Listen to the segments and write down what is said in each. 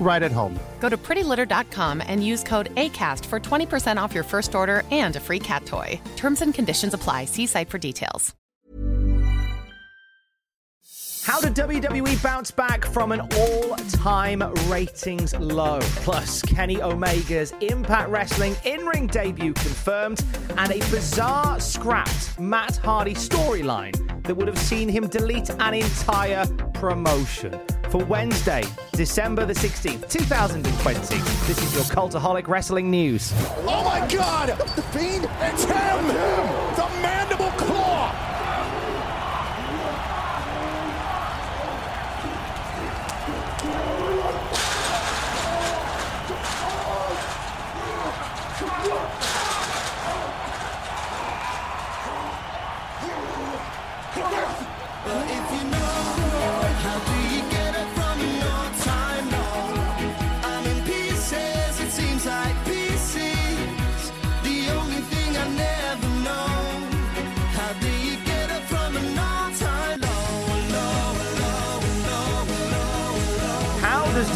right at home. Go to prettylitter.com and use code ACAST for 20% off your first order and a free cat toy. Terms and conditions apply. See site for details. How did WWE bounce back from an all time ratings low? Plus, Kenny Omega's Impact Wrestling in ring debut confirmed, and a bizarre scrapped Matt Hardy storyline that would have seen him delete an entire promotion. For Wednesday, December the 16th, 2020, this is your Cultaholic Wrestling News. Oh my god! The Fiend! It's him! The Mandible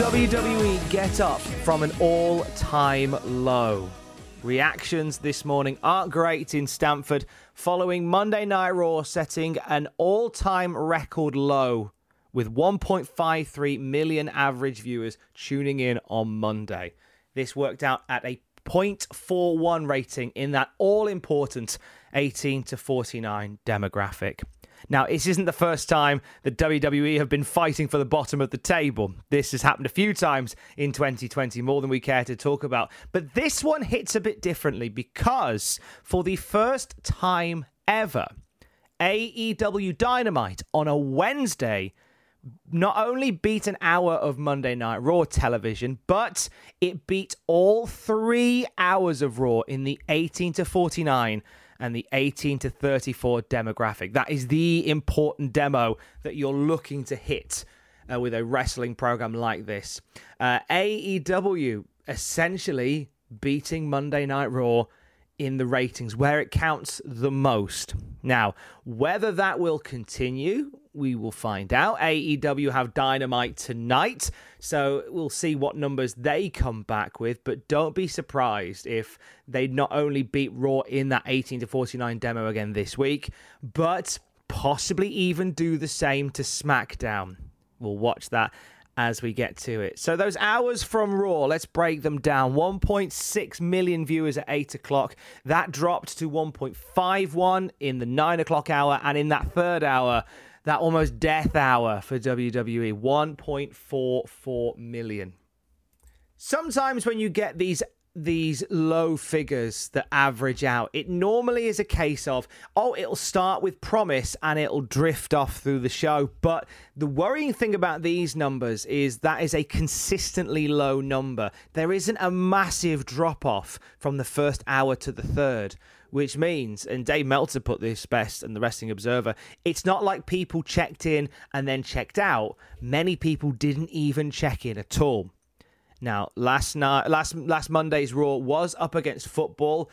WWE get up from an all time low? Reactions this morning aren't great in Stamford following Monday Night Raw setting an all time record low with 1.53 million average viewers tuning in on Monday. This worked out at a 0.41 rating in that all important 18 to 49 demographic. Now, this isn't the first time that WWE have been fighting for the bottom of the table. This has happened a few times in 2020, more than we care to talk about. But this one hits a bit differently because for the first time ever, AEW Dynamite on a Wednesday not only beat an hour of Monday Night Raw television, but it beat all three hours of Raw in the 18 to 49 and the 18 to 34 demographic. That is the important demo that you're looking to hit uh, with a wrestling program like this. Uh, AEW essentially beating Monday Night Raw in the ratings where it counts the most. Now, whether that will continue, we will find out. AEW have Dynamite tonight, so we'll see what numbers they come back with. But don't be surprised if they not only beat Raw in that 18 to 49 demo again this week, but possibly even do the same to SmackDown. We'll watch that as we get to it. So those hours from Raw, let's break them down. 1.6 million viewers at 8 o'clock. That dropped to 1.51 in the 9 o'clock hour. And in that third hour, that almost death hour for WWE, 1.44 million. Sometimes when you get these these low figures that average out. It normally is a case of, oh, it'll start with promise and it'll drift off through the show. But the worrying thing about these numbers is that is a consistently low number. There isn't a massive drop off from the first hour to the third. Which means, and Dave Meltzer put this best and the Wrestling Observer, it's not like people checked in and then checked out. Many people didn't even check in at all. Now, last night, last last Monday's Raw was up against football.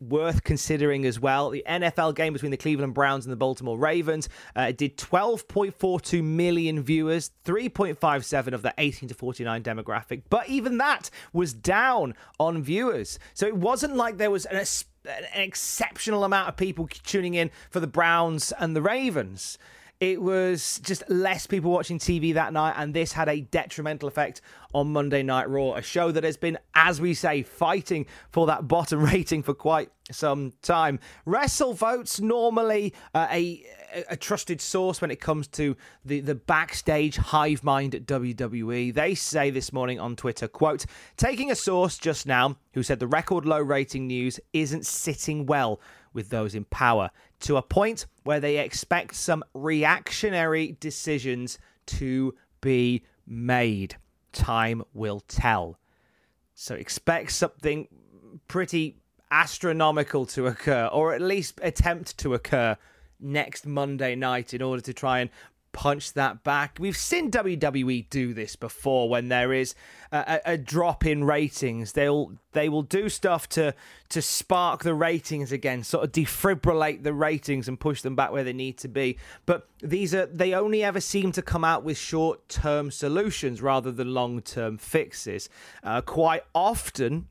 Worth considering as well. The NFL game between the Cleveland Browns and the Baltimore Ravens uh, did 12.42 million viewers, 3.57 of the 18 to 49 demographic. But even that was down on viewers. So it wasn't like there was an, an exceptional amount of people tuning in for the Browns and the Ravens it was just less people watching TV that night, and this had a detrimental effect on Monday Night Raw, a show that has been, as we say, fighting for that bottom rating for quite some time. WrestleVotes normally uh, a a trusted source when it comes to the, the backstage hive mind at WWE. They say this morning on Twitter, quote, taking a source just now who said the record low rating news isn't sitting well with those in power to a point where they expect some reactionary decisions to be made. Time will tell. So expect something pretty astronomical to occur, or at least attempt to occur next Monday night in order to try and punch that back. We've seen WWE do this before when there is a, a, drop in ratings. They'll they will do stuff to to spark the ratings again, sort of defibrillate the ratings and push them back where they need to be. But these are they only ever seem to come out with short term solutions rather than long term fixes. Uh, quite often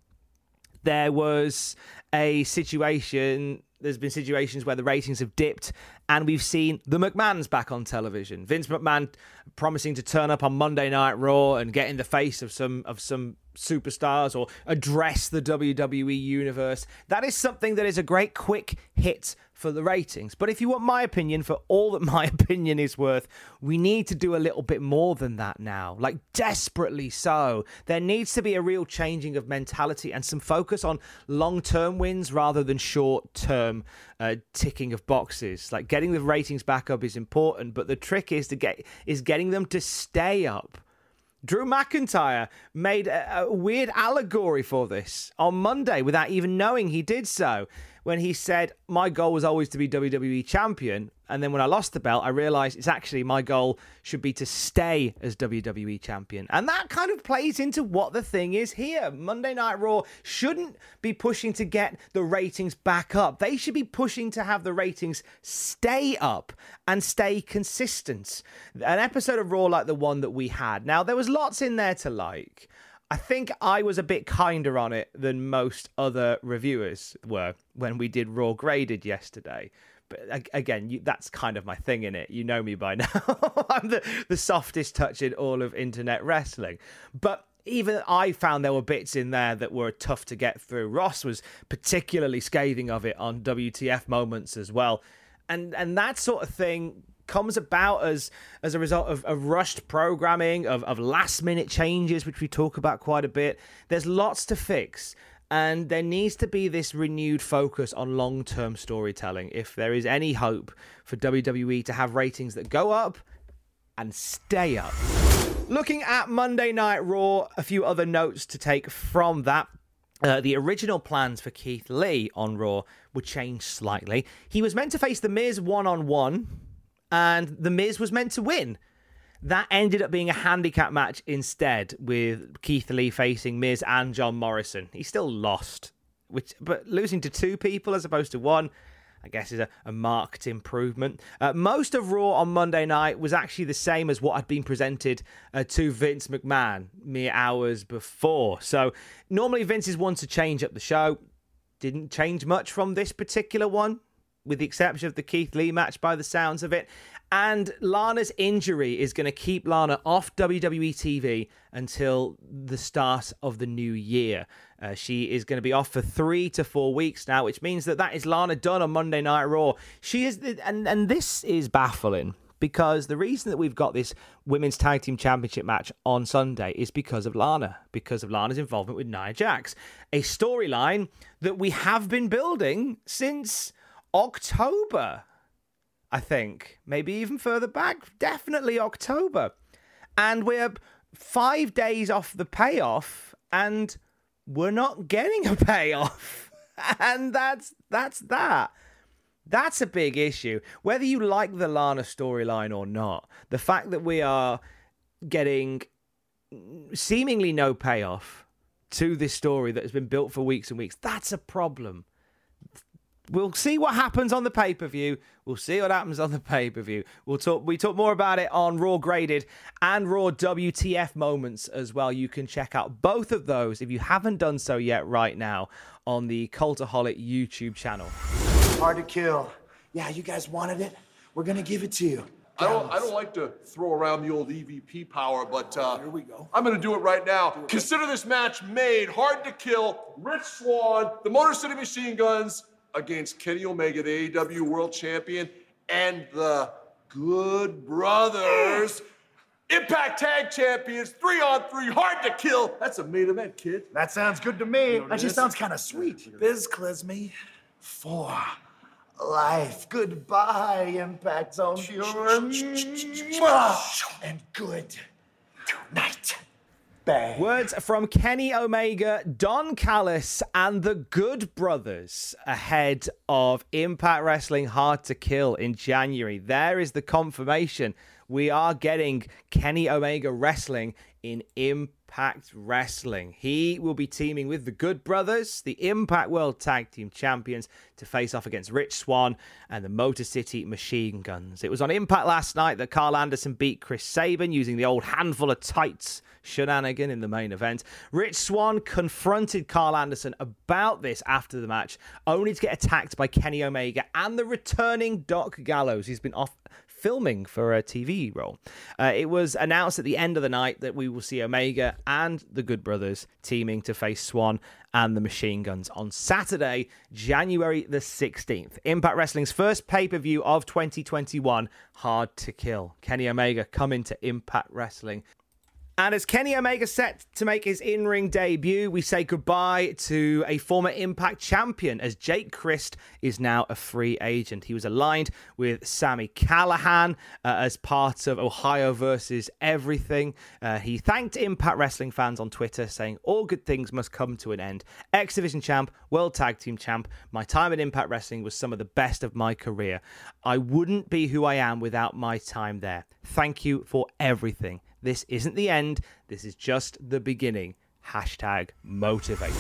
there was a situation there's been situations where the ratings have dipped and we've seen the McMahons back on television. Vince McMahon promising to turn up on Monday Night Raw and get in the face of some of some superstars or address the WWE universe. That is something that is a great quick hit for the ratings. But if you want my opinion, for all that my opinion is worth, we need to do a little bit more than that now. Like, desperately so. There needs to be a real changing of mentality and some focus on long term wins rather than short term uh, ticking of boxes. Like, getting the ratings back up is important, but the trick is to get is getting them to stay up. Drew McIntyre made a, a, weird allegory for this on Monday without even knowing he did so when he said, My goal was always to be WWE champion. And then when I lost the belt, I realized it's actually my goal should be to stay as WWE champion. And that kind of plays into what the thing is here. Monday Night Raw shouldn't be pushing to get the ratings back up. They should be pushing to have the ratings stay up and stay consistent. An episode of Raw like the one that we had. Now, there was lots in there to like. I think I was a bit kinder on it than most other reviewers were when we did Raw Graded yesterday. But again, you, that's kind of my thing in it. You know me by now. I'm the, the softest touch in all of internet wrestling. But even I found there were bits in there that were tough to get through. Ross was particularly scathing of it on WTF moments as well. And and that sort of thing comes about as as a result of, of rushed programming, of, of last minute changes, which we talk about quite a bit. There's lots to fix. And there needs to be this renewed focus on long term storytelling if there is any hope for WWE to have ratings that go up and stay up. Looking at Monday Night Raw, a few other notes to take from that. Uh, the original plans for Keith Lee on Raw would change slightly. He was meant to face The Miz one on one and The Miz was meant to win. That ended up being a handicap match instead, with Keith Lee facing Miz and John Morrison. He still lost, which but losing to two people as opposed to one, I guess is a, a marked improvement. Uh, most of Raw on Monday night was actually the same as what had been presented uh, to Vince McMahon mere hours before. So normally Vince is one to change up the show. Didn't change much from this particular one with the exception of the Keith Lee match by the sounds of it. And Lana's injury is going to keep Lana off WWE TV until the start of the new year. Uh, she is going to be off for three to four weeks now, which means that that is Lana done on Monday Night Raw. She is, and and this is baffling because the reason that we've got this women's tag team championship match on Sunday is because of Lana, because of Lana's involvement with Nia Jax, a storyline that we have been building since October, I think. Maybe even further back. Definitely October. And we're five days off the payoff, and we're not getting a payoff. and that's that's that. That's a big issue. Whether you like the Lana storyline or not, the fact that we are getting seemingly no payoff to this story that has been built for weeks and weeks, that's a problem. We'll see what happens on the pay per view. We'll see what happens on the pay per view. We'll talk. We talk more about it on Raw Graded and Raw WTF moments as well. You can check out both of those if you haven't done so yet right now on the Cultaholic YouTube channel. Hard to kill. Yeah, you guys wanted it. We're gonna give it to you. I don't, I don't like to throw around the old EVP power, but uh, here we go. I'm going to do it right now. Consider this match made, hard to kill. Rich Swann, the Motor City Machine Guns against Kenny Omega, the AEW World Champion, and the Good Brothers. Impact Tag Champions, three on three, hard to kill. That's a main event, kid. That sounds good to me. You know That just sounds kind of sweet. Biz Clisme for life. Goodbye, Impact Zone. And good night. Bang. Words from Kenny Omega, Don Callis, and the Good Brothers ahead of Impact Wrestling Hard to Kill in January. There is the confirmation. We are getting Kenny Omega wrestling in Impact Wrestling. He will be teaming with the Good Brothers, the Impact World Tag Team Champions, to face off against Rich Swann and the Motor City Machine Guns. It was on Impact last night that Karl Anderson beat Chris Sabin using the old handful of tights shenanigan in the main event. Rich Swann confronted Karl Anderson about this after the match, only to get attacked by Kenny Omega and the returning Doc Gallows. He's been off filming for a TV role. Uh, it was announced at the end of the night that we will see Omega and the Good Brothers teaming to face Swann and the Machine Guns on Saturday, January the 16th. Impact Wrestling's first pay per view of 2021, Hard to Kill. Kenny Omega coming to Impact Wrestling and as Kenny Omega set to make his in ring debut, we say goodbye to a former Impact champion as Jake Crist is now a free agent. He was aligned with Sami Callihan uh, as part of Ohio versus Everything. Uh, he thanked Impact Wrestling fans on Twitter, saying, All good things must come to an end. X Division champ, World Tag Team champ, my time at Impact Wrestling was some of the best of my career. I wouldn't be who I am without my time there. Thank you for everything. This isn't the end. This is just the beginning. Hashtag motivate.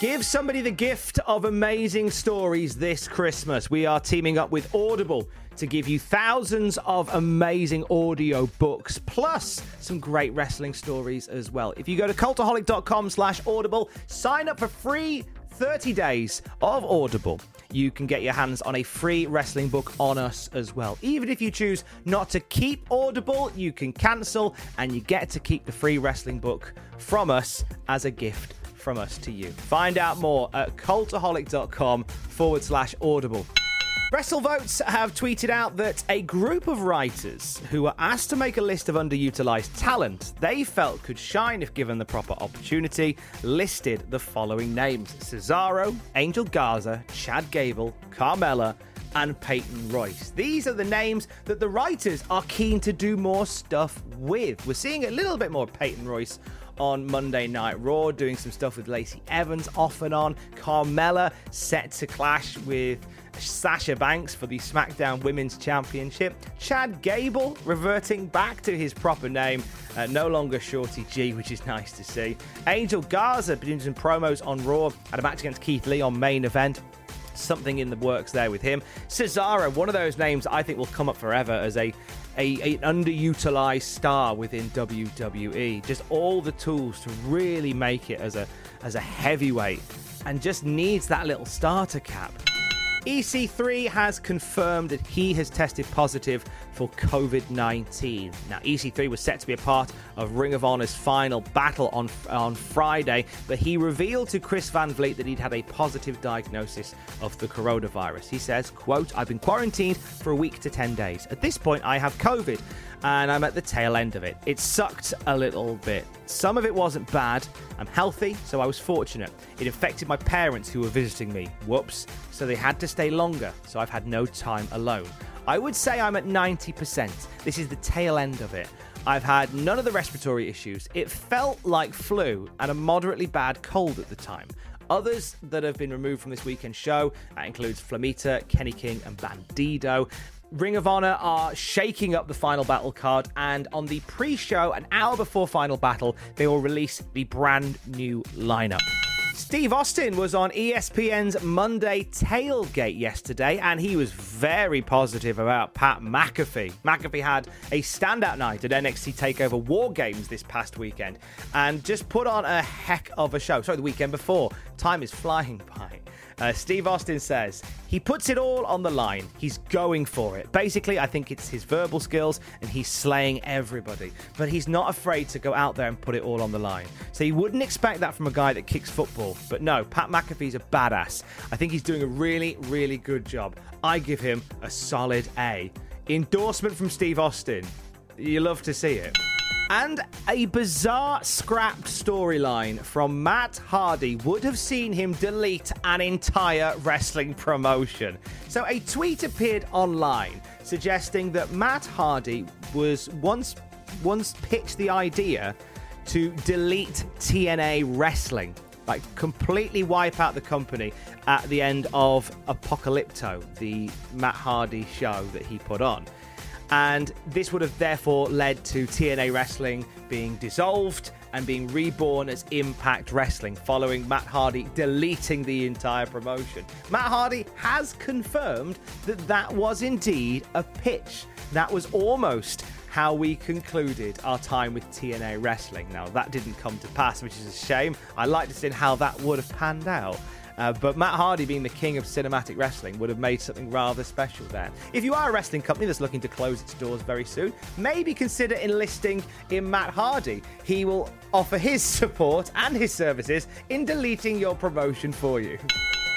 Give somebody the gift of amazing stories this Christmas. We are teaming up with Audible to give you thousands of amazing audio books, plus some great wrestling stories as well. If you go to cultaholic.com slash audible, sign up for free 30 days of Audible. You can get your hands on a free wrestling book on us as well. Even if you choose not to keep Audible, you can cancel and you get to keep the free wrestling book from us as a gift from us to you. Find out more at cultaholic.com forward slash audible. WrestleVotes have tweeted out that a group of writers who were asked to make a list of underutilized talent they felt could shine if given the proper opportunity listed the following names Cesaro, Angel Garza, Chad Gable, Carmella, and Peyton Royce. These are the names that the writers are keen to do more stuff with. We're seeing a little bit more Peyton Royce on Monday Night Raw, doing some stuff with Lacey Evans off and on. Carmella set to clash with Sasha Banks for the SmackDown Women's Championship. Chad Gable reverting back to his proper name, uh, no longer Shorty G, which is nice to see. Angel Garza doing some promos on Raw, had a match against Keith Lee on main event something in the works there with him. Cesaro, one of those names I think will come up forever as a, a, an underutilized star within WWE. Just all the tools to really make it as a as a heavyweight, and just needs that little starter cap. EC3 has confirmed that he has tested positive for COVID 19. Now, EC3 was set to be a part of Ring of Honor's final battle on, on Friday, but he revealed to Chris Van Vliet that he'd had a positive diagnosis of the coronavirus. He says, quote, I've been quarantined for a week to 10 days. At this point, I have COVID and I'm at the tail end of it. It sucked a little bit. Some of it wasn't bad. I'm healthy, so I was fortunate. It affected my parents who were visiting me. Whoops. So they had to stay longer, so I've had no time alone. I would say I'm at 90%. This is the tail end of it. I've had none of the respiratory issues. It felt like flu and a moderately bad cold at the time. Others that have been removed from this weekend show that includes Flamita, Kenny King, and Bandido. Ring of Honor are shaking up the final battle card, and on the pre show, an hour before final battle, they will release the brand new lineup. Steve Austin was on ESPN's Monday Tailgate yesterday, and he was very positive about Pat McAfee. McAfee had a standout night at NXT TakeOver War Games this past weekend and just put on a heck of a show. Sorry, the weekend before. Time is flying by. Uh, Steve Austin says he puts it all on the line. He's going for it. Basically, I think it's his verbal skills and he's slaying everybody. But he's not afraid to go out there and put it all on the line. So you wouldn't expect that from a guy that kicks football. But no, Pat McAfee's a badass. I think he's doing a really, really good job. I give him a solid A. Endorsement from Steve Austin. You love to see it. And a bizarre scrapped storyline from Matt Hardy would have seen him delete an entire wrestling promotion. So a tweet appeared online suggesting that Matt Hardy was once once pitched the idea to delete TNA wrestling like completely wipe out the company at the end of Apocalypto, the Matt Hardy show that he put on. And this would have therefore led to TNA Wrestling being dissolved and being reborn as Impact Wrestling following Matt Hardy deleting the entire promotion. Matt Hardy has confirmed that that was indeed a pitch. That was almost how we concluded our time with TNA Wrestling. Now, that didn't come to pass, which is a shame. I like to see how that would have panned out. Uh, but Matt Hardy, being the king of cinematic wrestling, would have made something rather special there. If you are a wrestling company that's looking to close its doors very soon, maybe consider enlisting in Matt Hardy. He will offer his support and his services in deleting your promotion for you.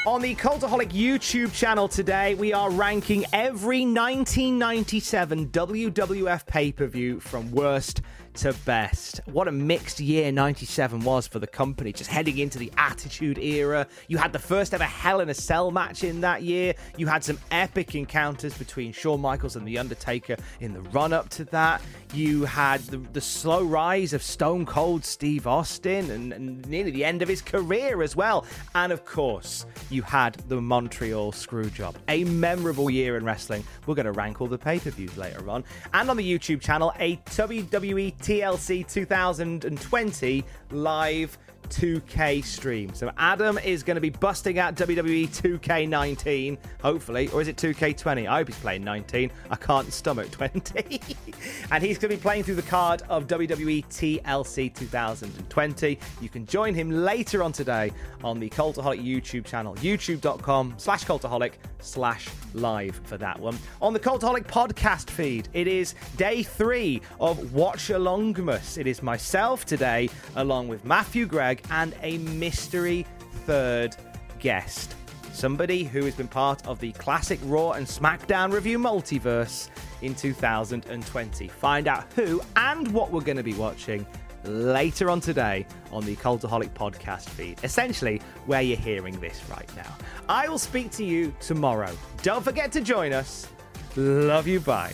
On the Cultaholic YouTube channel today, we are ranking every 1997 WWF pay per view from worst to best. What a mixed year 97 was for the company, just heading into the Attitude Era. You had the first ever Hell in a Cell match in that year. You had some epic encounters between Shawn Michaels and The Undertaker in the run up to that. You had the, the slow rise of Stone Cold Steve Austin and, and nearly the end of his career as well. And of course, you had the Montreal Screwjob. A memorable year in wrestling. We're going to rank all the pay per views later on. And on the YouTube channel, a WWE TLC 2020 live 2K stream. So Adam is going to be busting out WWE 2K19, hopefully, or is it 2K20? I hope he's playing 19. I can't stomach 20. and he's going to be playing through the card of WWE TLC 2020. You can join him later on today on the Cultaholic YouTube channel, youtube.com slash cultaholic slash live for that one. On the Cultaholic podcast feed, it is day three of Watch Alongmas. It is myself today, along with Matthew Gregg and a mystery third guest. Somebody who has been part of the classic Raw and SmackDown review multiverse in 2020. Find out who and what we're going to be watching later on today on the Cultaholic podcast feed, essentially where you're hearing this right now. I will speak to you tomorrow. Don't forget to join us. Love you. Bye.